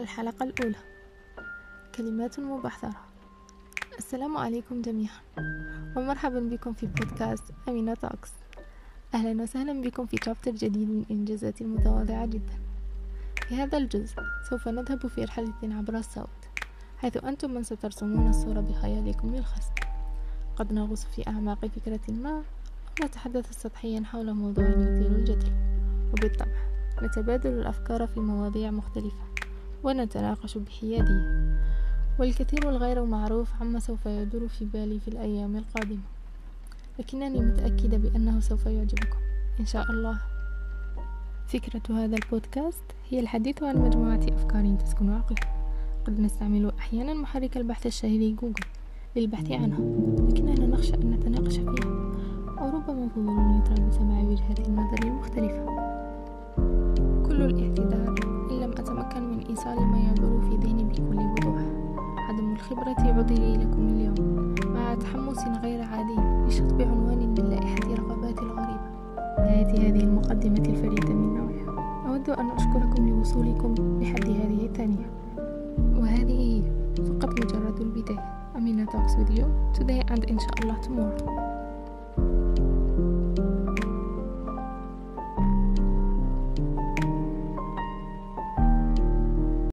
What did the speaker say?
الحلقة الأولى. كلمات مبحثرة. السلام عليكم جميعا. ومرحبا بكم في بودكاست أمينة توكس أهلا وسهلا بكم في شابتر جديد من إنجازاتي المتواضعة جدا. في هذا الجزء سوف نذهب في رحلة عبر الصوت حيث أنتم من سترسمون الصورة بخيالكم للخصم. قد نغوص في أعماق فكرة ما أو نتحدث سطحيا حول موضوع يثير الجدل وبالطبع نتبادل الأفكار في مواضيع مختلفة. ونتناقش بحيادية والكثير الغير معروف عما سوف يدور في بالي في الأيام القادمة. لكنني متأكدة بأنه سوف يعجبكم. إن شاء الله. فكرة هذا البودكاست هي الحديث عن مجموعة أفكار تسكن عقلي. قد نستعمل أحيانا محرك البحث الشهير جوجل للبحث عنها لكننا نخشى أن نتناقش فيها. أو ربما فضولنا يطرد بسماع وجهات النظر المختلفة. أتمكن من إيصال ما يدور في ذهني بكل وضوح. عدم الخبرة عذري لكم اليوم. مع تحمس غير عادي لشطب عنوان من لائحة رغبات الغريبة نهاية هذه المقدمة الفريدة من نوعها. أود أن أشكركم لوصولكم لحد هذه الثانية. وهذه هي فقط مجرد البداية. أمينة with you today and إن شاء الله tomorrow.